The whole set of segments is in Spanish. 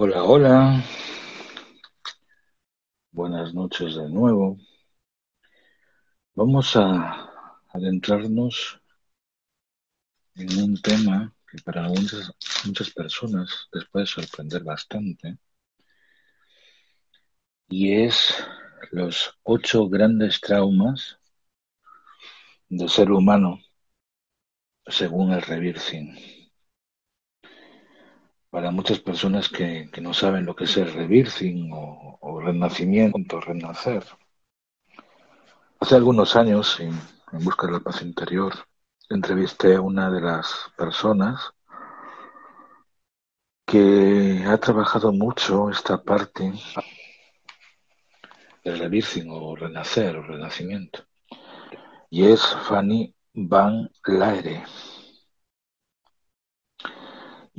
Hola, hola, buenas noches de nuevo. Vamos a adentrarnos en un tema que para muchas, muchas personas les puede sorprender bastante y es los ocho grandes traumas del ser humano según el Revirthing. Para muchas personas que, no saben lo que es el Revirthing o, o renacimiento, renacer, hace algunos años, en, busca de la paz interior, entrevisté a una de las personas que ha trabajado mucho esta parte del Revirthing o renacer o renacimiento y es Fanny Van Laere.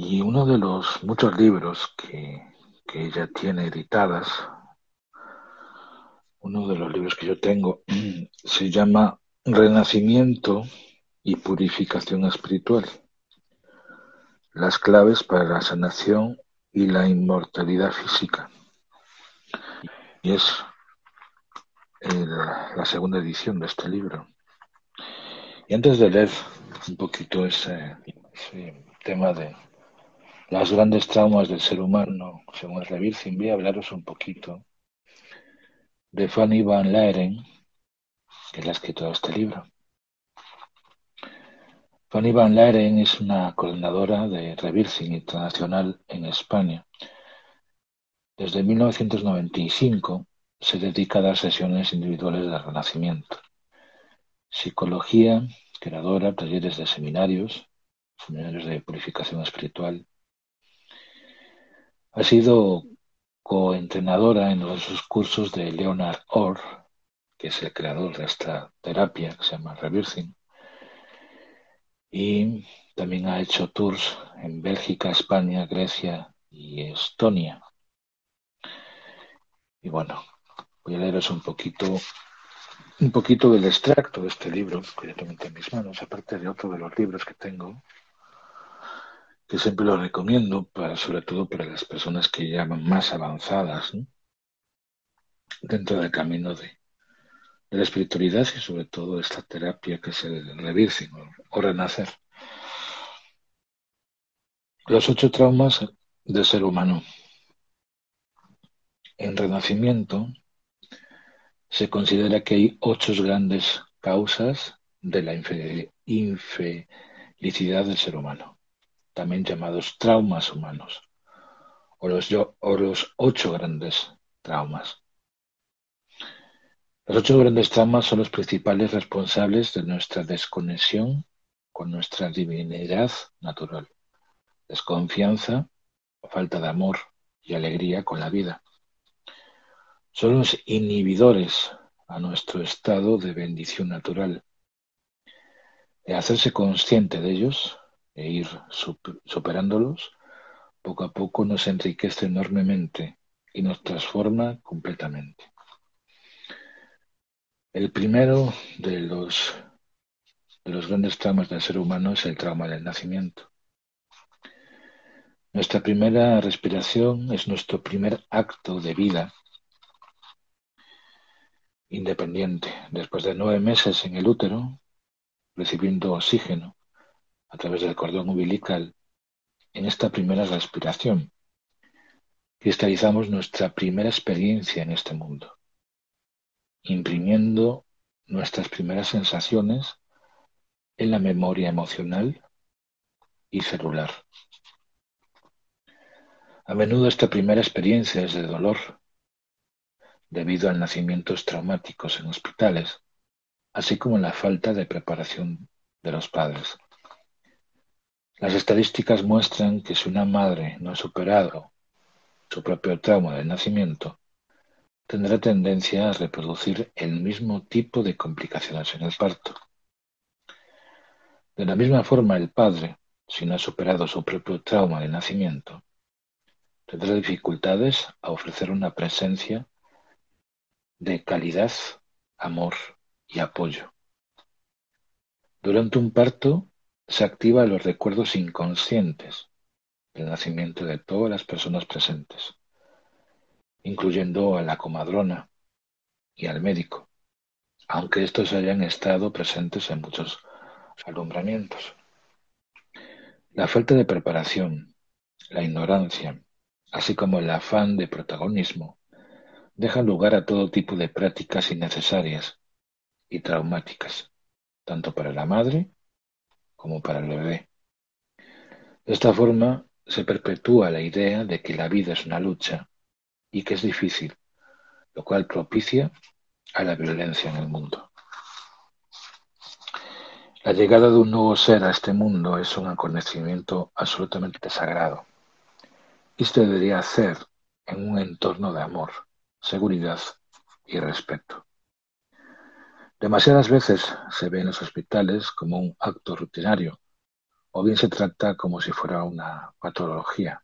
Y uno de los muchos libros que, que ella tiene editadas, uno de los libros que yo tengo, se llama Renacimiento y Purificación Espiritual. Las claves para la sanación y la inmortalidad física. Y es la segunda edición de este libro. Y antes de leer un poquito ese, ese tema de las grandes traumas del ser humano, según Revirthing, voy a hablaros un poquito de Fanny Van Leeren, que es la escritora de este libro. Fanny Van Leeren es una coordinadora de Revirthing Internacional en España. Desde 1995 se dedica a dar sesiones individuales de renacimiento, psicología, creadora, talleres de seminarios, seminarios de purificación espiritual, ha sido coentrenadora en los cursos de Leonard Orr, que es el creador de esta terapia que se llama Reversing. Y también ha hecho tours en Bélgica, España, Grecia y Estonia. Y bueno, voy a leeros un poquito, un poquito del extracto de este libro que yo tengo en mis manos, aparte de otro de los libros que tengo que siempre lo recomiendo, sobre todo para las personas que llaman más avanzadas dentro del camino de, la espiritualidad y sobre todo esta terapia que es el o, o renacer. Los ocho traumas del ser humano. En renacimiento se considera que hay ocho grandes causas de la infelicidad del ser humano también llamados traumas humanos, o los, o los ocho grandes traumas. Los ocho grandes traumas son los principales responsables de nuestra desconexión con nuestra divinidad natural, desconfianza, falta de amor y alegría con la vida. Son los inhibidores a nuestro estado de bendición natural. De hacerse consciente de ellos e ir superándolos, poco a poco nos enriquece enormemente y nos transforma completamente. El primero de los, de los grandes traumas del ser humano es el trauma del nacimiento. Nuestra primera respiración es nuestro primer acto de vida independiente. Después de nueve meses en el útero, recibiendo oxígeno, a través del cordón umbilical en esta primera respiración. Cristalizamos nuestra primera experiencia en este mundo, imprimiendo nuestras primeras sensaciones en la memoria emocional y celular. A menudo esta primera experiencia es de dolor, debido a nacimientos traumáticos en hospitales, así como la falta de preparación de los padres. Las estadísticas muestran que si una madre no ha superado su propio trauma del nacimiento, tendrá tendencia a reproducir el mismo tipo de complicaciones en el parto. De la misma forma, el padre, si no ha superado su propio trauma de nacimiento, tendrá dificultades a ofrecer una presencia de calidad, amor y apoyo. Durante un parto, se activa los recuerdos inconscientes, el nacimiento de todas las personas presentes, incluyendo a la comadrona y al médico, aunque estos hayan estado presentes en muchos alumbramientos. La falta de preparación, la ignorancia, así como el afán de protagonismo, dejan lugar a todo tipo de prácticas innecesarias y traumáticas, tanto para la madre como para el bebé. De esta forma se perpetúa la idea de que la vida es una lucha y que es difícil, lo cual propicia a la violencia en el mundo. La llegada de un nuevo ser a este mundo es un acontecimiento absolutamente sagrado. Y se debería hacer en un entorno de amor, seguridad y respeto. Demasiadas veces se ve en los hospitales como un acto rutinario, o bien se trata como si fuera una patología.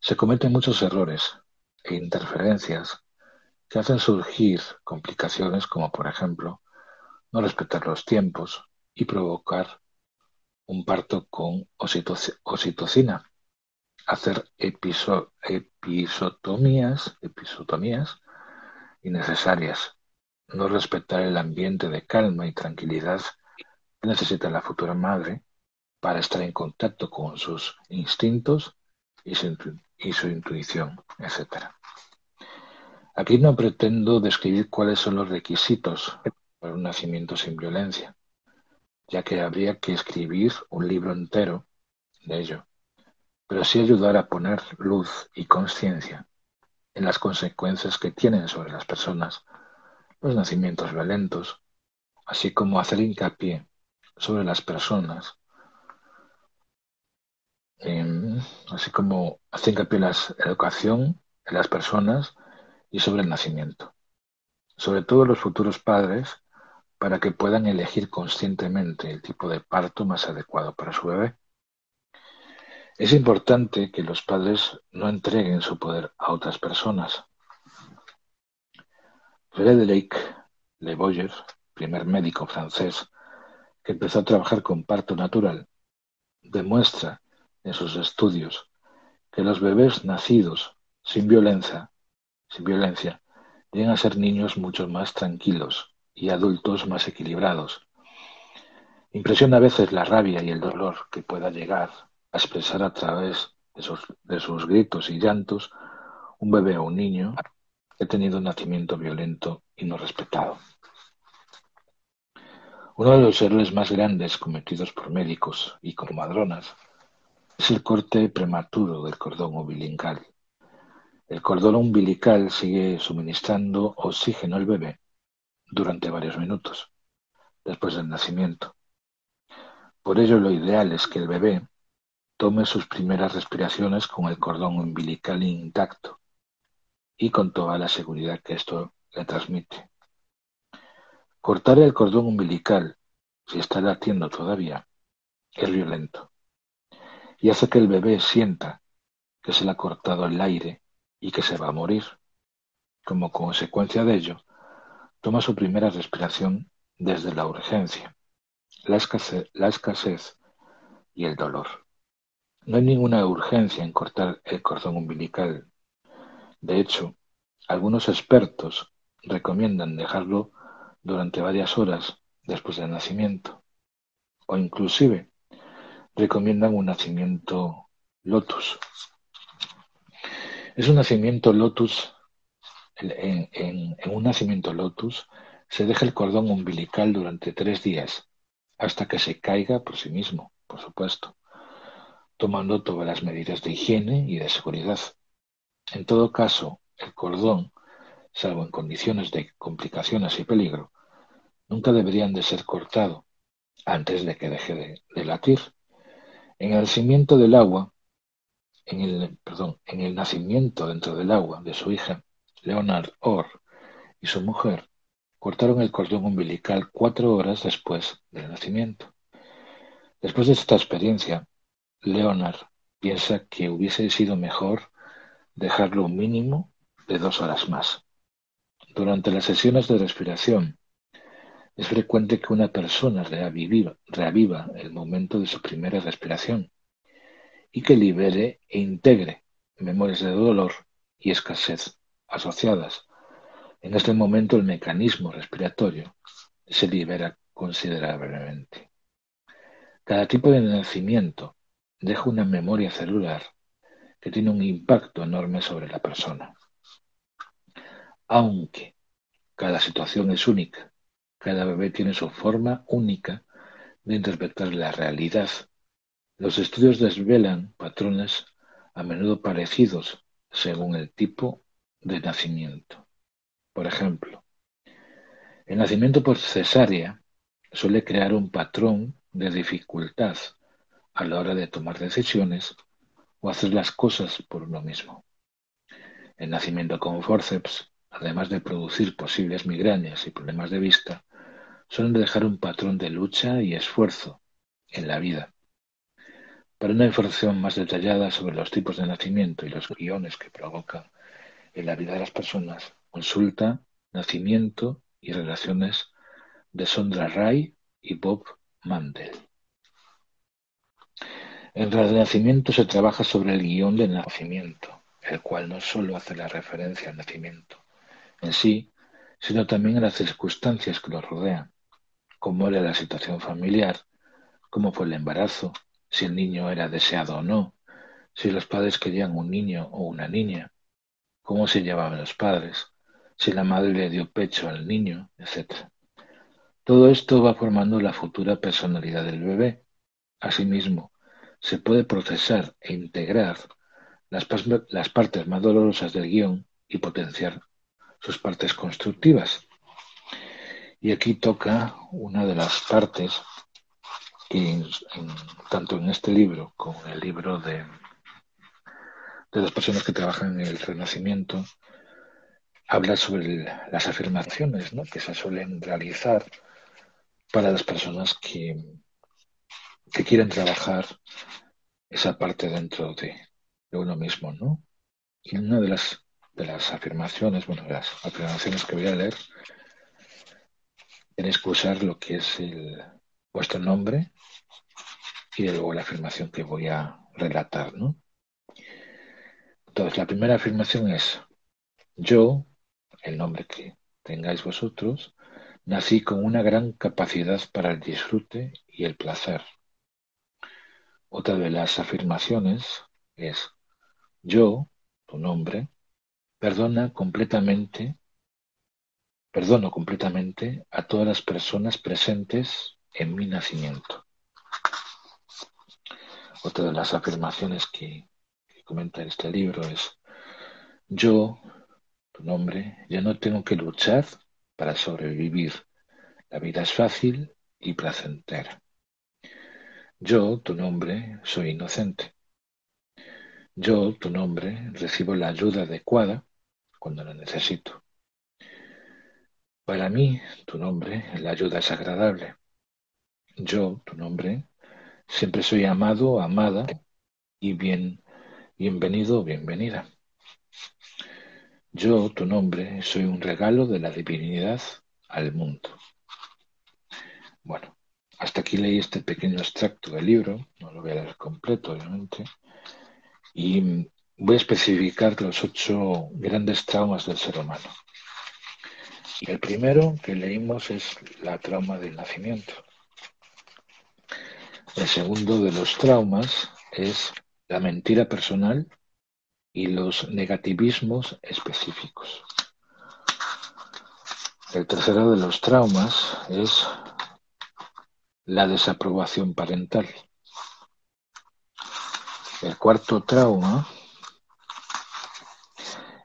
Se cometen muchos errores e interferencias que hacen surgir complicaciones como por ejemplo no respetar los tiempos y provocar un parto con oxitocina, hacer episotomías, episotomías innecesarias, no respetar el ambiente de calma y tranquilidad que necesita la futura madre para estar en contacto con sus instintos y su, intuición, etc. Aquí no pretendo describir cuáles son los requisitos para un nacimiento sin violencia, ya que habría que escribir un libro entero de ello, pero sí ayudar a poner luz y conciencia en las consecuencias que tienen sobre las personas los nacimientos violentos, así como hacer hincapié sobre las personas, así como hacer hincapié en la educación de las personas y sobre el nacimiento, sobre todo los futuros padres, para que puedan elegir conscientemente el tipo de parto más adecuado para su bebé. Es importante que los padres no entreguen su poder a otras personas. Frédéric Le Boyer, primer médico francés que empezó a trabajar con parto natural, demuestra en sus estudios que los bebés nacidos sin violencia sin violencia, llegan a ser niños mucho más tranquilos y adultos más equilibrados. Impresiona a veces la rabia y el dolor que pueda llegar a expresar a través de sus, de sus gritos y llantos un bebé o un niño ha tenido un nacimiento violento y no respetado. Uno de los errores más grandes cometidos por médicos y como madronas es el corte prematuro del cordón umbilical el cordón umbilical sigue suministrando oxígeno al bebé durante varios minutos después del nacimiento. Por ello lo ideal es que el bebé tome sus primeras respiraciones con el cordón umbilical intacto y con toda la seguridad que esto le transmite. Cortar el cordón umbilical, si está latiendo todavía, es violento y hace que el bebé sienta que se le ha cortado el aire y que se va a morir. Como consecuencia de ello, toma su primera respiración desde la urgencia, la escasez, y el dolor. No hay ninguna urgencia en cortar el cordón umbilical. De hecho, algunos expertos recomiendan dejarlo durante varias horas después del nacimiento, o inclusive recomiendan un nacimiento lotus, es un nacimiento lotus. En, un nacimiento lotus se deja el cordón umbilical durante tres días, hasta que se caiga por sí mismo, por supuesto, tomando todas las medidas de higiene y de seguridad. En todo caso, el cordón, salvo en condiciones de complicaciones y peligro, nunca deberían de ser cortado antes de que deje de, latir. En el nacimiento del agua, en el, en el nacimiento dentro del agua de su hija, Leonard Orr y su mujer cortaron el cordón umbilical cuatro horas después del nacimiento. Después de esta experiencia, Leonard piensa que hubiese sido mejor dejarlo un mínimo de dos horas más. Durante las sesiones de respiración, es frecuente que una persona reaviva, reaviva el momento de su primera respiración y que libere e integre memorias de dolor y escasez asociadas. En este momento el mecanismo respiratorio se libera considerablemente. Cada tipo de nacimiento deja una memoria celular que tiene un impacto enorme sobre la persona. Aunque cada situación es única, cada bebé tiene su forma única de interpretar la realidad. Los estudios desvelan patrones a menudo parecidos según el tipo de nacimiento. Por ejemplo, el nacimiento por cesárea suele crear un patrón de dificultad a la hora de tomar decisiones o hacer las cosas por uno mismo. El nacimiento con forceps, además de producir posibles migrañas y problemas de vista, suelen dejar un patrón de lucha y esfuerzo en la vida. Para una información más detallada sobre los tipos de nacimiento y los guiones que provocan en la vida de las personas, consulta Nacimiento y Relaciones de Sondra Ray y Bob Mandel. En Renacimiento se trabaja sobre el guion del nacimiento, el cual no sólo hace la referencia al nacimiento en sí, sino también a las circunstancias que lo rodean, cómo era la situación familiar, cómo fue el embarazo, si el niño era deseado o no, si los padres querían un niño o una niña, cómo se llevaban los padres, si la madre le dio pecho al niño, etc. Todo esto va formando la futura personalidad del bebé. Asimismo, se puede procesar e integrar las, partes más dolorosas del guion y potenciar sus partes constructivas. Y aquí toca una de las partes que tanto en este libro como en el libro de, de las personas que trabajan en el Renacimiento habla sobre las afirmaciones que se suelen realizar para las personas que, que quieren trabajar esa parte dentro de, uno mismo, ¿no? Y una de las, de las afirmaciones, bueno, de las afirmaciones que voy a leer, tenéis que usar lo que es el, vuestro nombre y luego la afirmación que voy a relatar, ¿no? Entonces, la primera afirmación es, yo, el nombre que tengáis vosotros, nací con una gran capacidad para el disfrute y el placer. Otra de las afirmaciones es, yo, tu nombre, perdona completamente, perdono completamente a todas las personas presentes en mi nacimiento. Otra de las afirmaciones que, que comenta este libro es, yo, tu nombre, ya no tengo que luchar para sobrevivir. La vida es fácil y placentera. Yo, tu nombre, soy inocente. Yo, tu nombre, recibo la ayuda adecuada cuando la necesito. Para mí, tu nombre, la ayuda es agradable. Yo, tu nombre, siempre soy amado, amada y bien, bienvenido bienvenida. Yo, tu nombre, soy un regalo de la divinidad al mundo. Bueno, hasta aquí leí este pequeño extracto del libro, no lo voy a leer completo, obviamente, y voy a especificar los ocho grandes traumas del ser humano. Y el primero que leímos es la trauma del nacimiento. El segundo de los traumas es la mentira personal y los negativismos específicos. El tercero de los traumas es la desaprobación parental. El cuarto trauma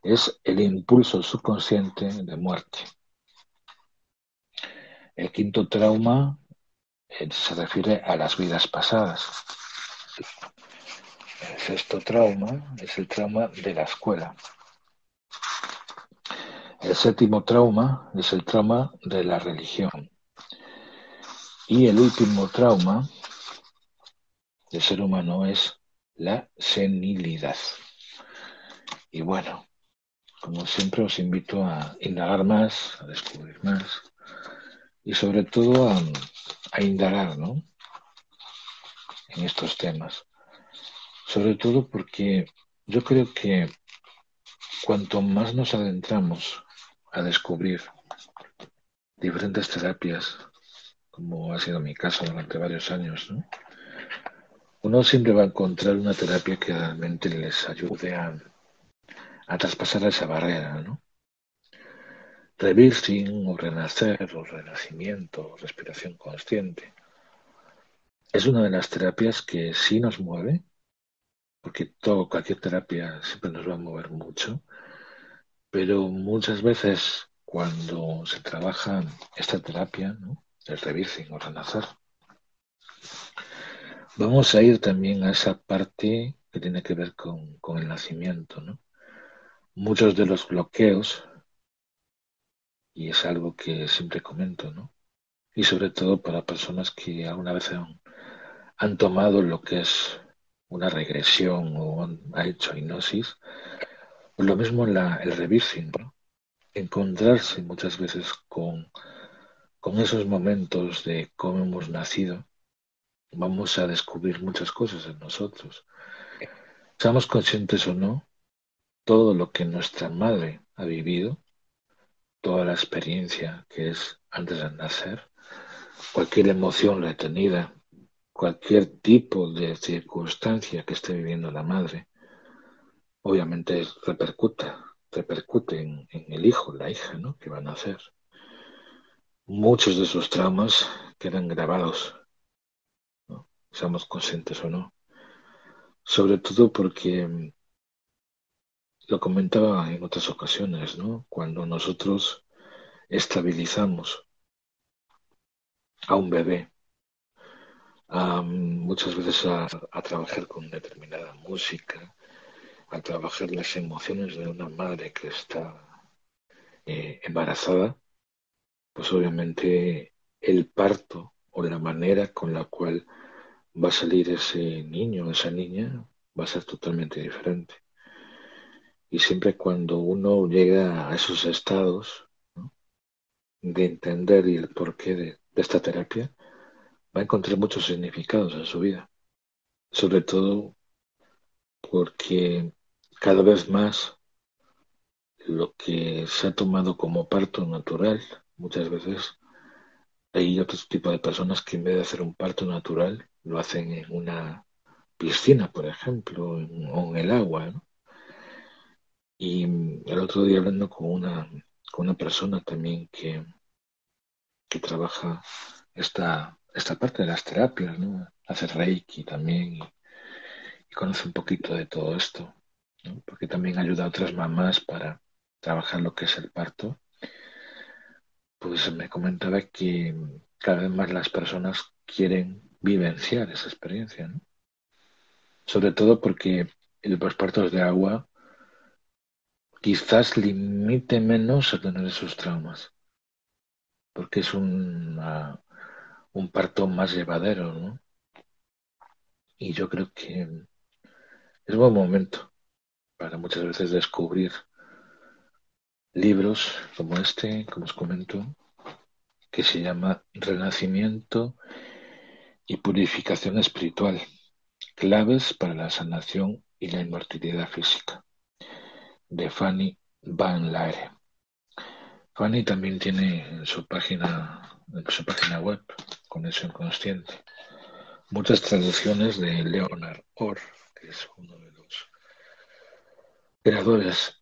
es el impulso subconsciente de muerte. El quinto trauma eh, se refiere a las vidas pasadas. El sexto trauma es el trauma de la escuela. El séptimo trauma es el trauma de la religión. Y el último trauma del ser humano es la senilidad. Y bueno, como siempre os invito a indagar más, a descubrir más y sobre todo a, indagar ¿no? en estos temas. Sobre todo porque yo creo que cuanto más nos adentramos a descubrir diferentes terapias, como ha sido mi caso durante varios años, ¿no? uno siempre va a encontrar una terapia que realmente les ayude a, traspasar esa barrera, ¿no? Reversing o renacer o renacimiento, respiración consciente. Es una de las terapias que sí nos mueve, porque todo, cualquier terapia siempre nos va a mover mucho, pero muchas veces cuando se trabaja esta terapia, ¿no? El reversing o renacer, vamos a ir también a esa parte que tiene que ver con, con el nacimiento, ¿no? Muchos de los bloqueos, y es algo que siempre comento, ¿no? Y sobre todo para personas que alguna vez han, han tomado lo que es una regresión o han, hecho hipnosis, pues lo mismo la, el reversing, ¿no? encontrarse muchas veces con, con esos momentos de cómo hemos nacido, vamos a descubrir muchas cosas en nosotros. Seamos conscientes o no, todo lo que nuestra madre ha vivido, toda la experiencia que es antes de nacer, cualquier emoción retenida, cualquier tipo de circunstancia que esté viviendo la madre, obviamente repercute, repercute en, el hijo, la hija, ¿no? que van a nacer. Muchos de esos traumas quedan grabados, seamos conscientes o no. Sobre todo porque lo comentaba en otras ocasiones, ¿no? Cuando nosotros estabilizamos a un bebé, muchas veces a, trabajar con determinada música, a trabajar las emociones de una madre que está eh, embarazada, pues obviamente el parto o la manera con la cual va a salir ese niño o esa niña va a ser totalmente diferente. Y siempre cuando uno llega a esos estados de entender y el porqué de, esta terapia, va a encontrar muchos significados en su vida. Sobre todo porque cada vez más lo que se ha tomado como parto natural, muchas veces hay otro tipo de personas que en vez de hacer un parto natural, lo hacen en una piscina, por ejemplo, o en el agua. ¿no? Y el otro día hablando con una, con una persona también que, que trabaja esta, esta parte de las terapias, ¿no? hace reiki también y, conoce un poquito de todo esto, porque también ayuda a otras mamás para trabajar lo que es el parto. Pues me comentaba que cada vez más las personas quieren vivenciar esa experiencia, ¿no? Sobre todo porque los partos de agua quizás limite menos a tener esos traumas, porque es un, un parto más llevadero, ¿no? Y yo creo que es buen momento para muchas veces descubrir libros como este, como os comento, que se llama Renacimiento y Purificación Espiritual, claves para la sanación y la inmortalidad física de Fanny Van Laere. Fanny también tiene en su página, en su página web, Conexión Consciente, muchas traducciones de Leonard Orr, que es uno de los creadores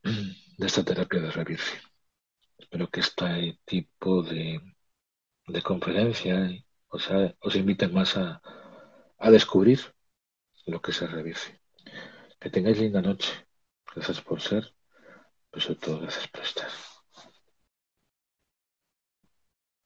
de esta terapia de revirgen. Espero que este tipo de, de conferencia os, os invite más a, a descubrir lo que se revirge. Que tengáis linda noche. Gracias por ser pues sobre todo gracias por estar.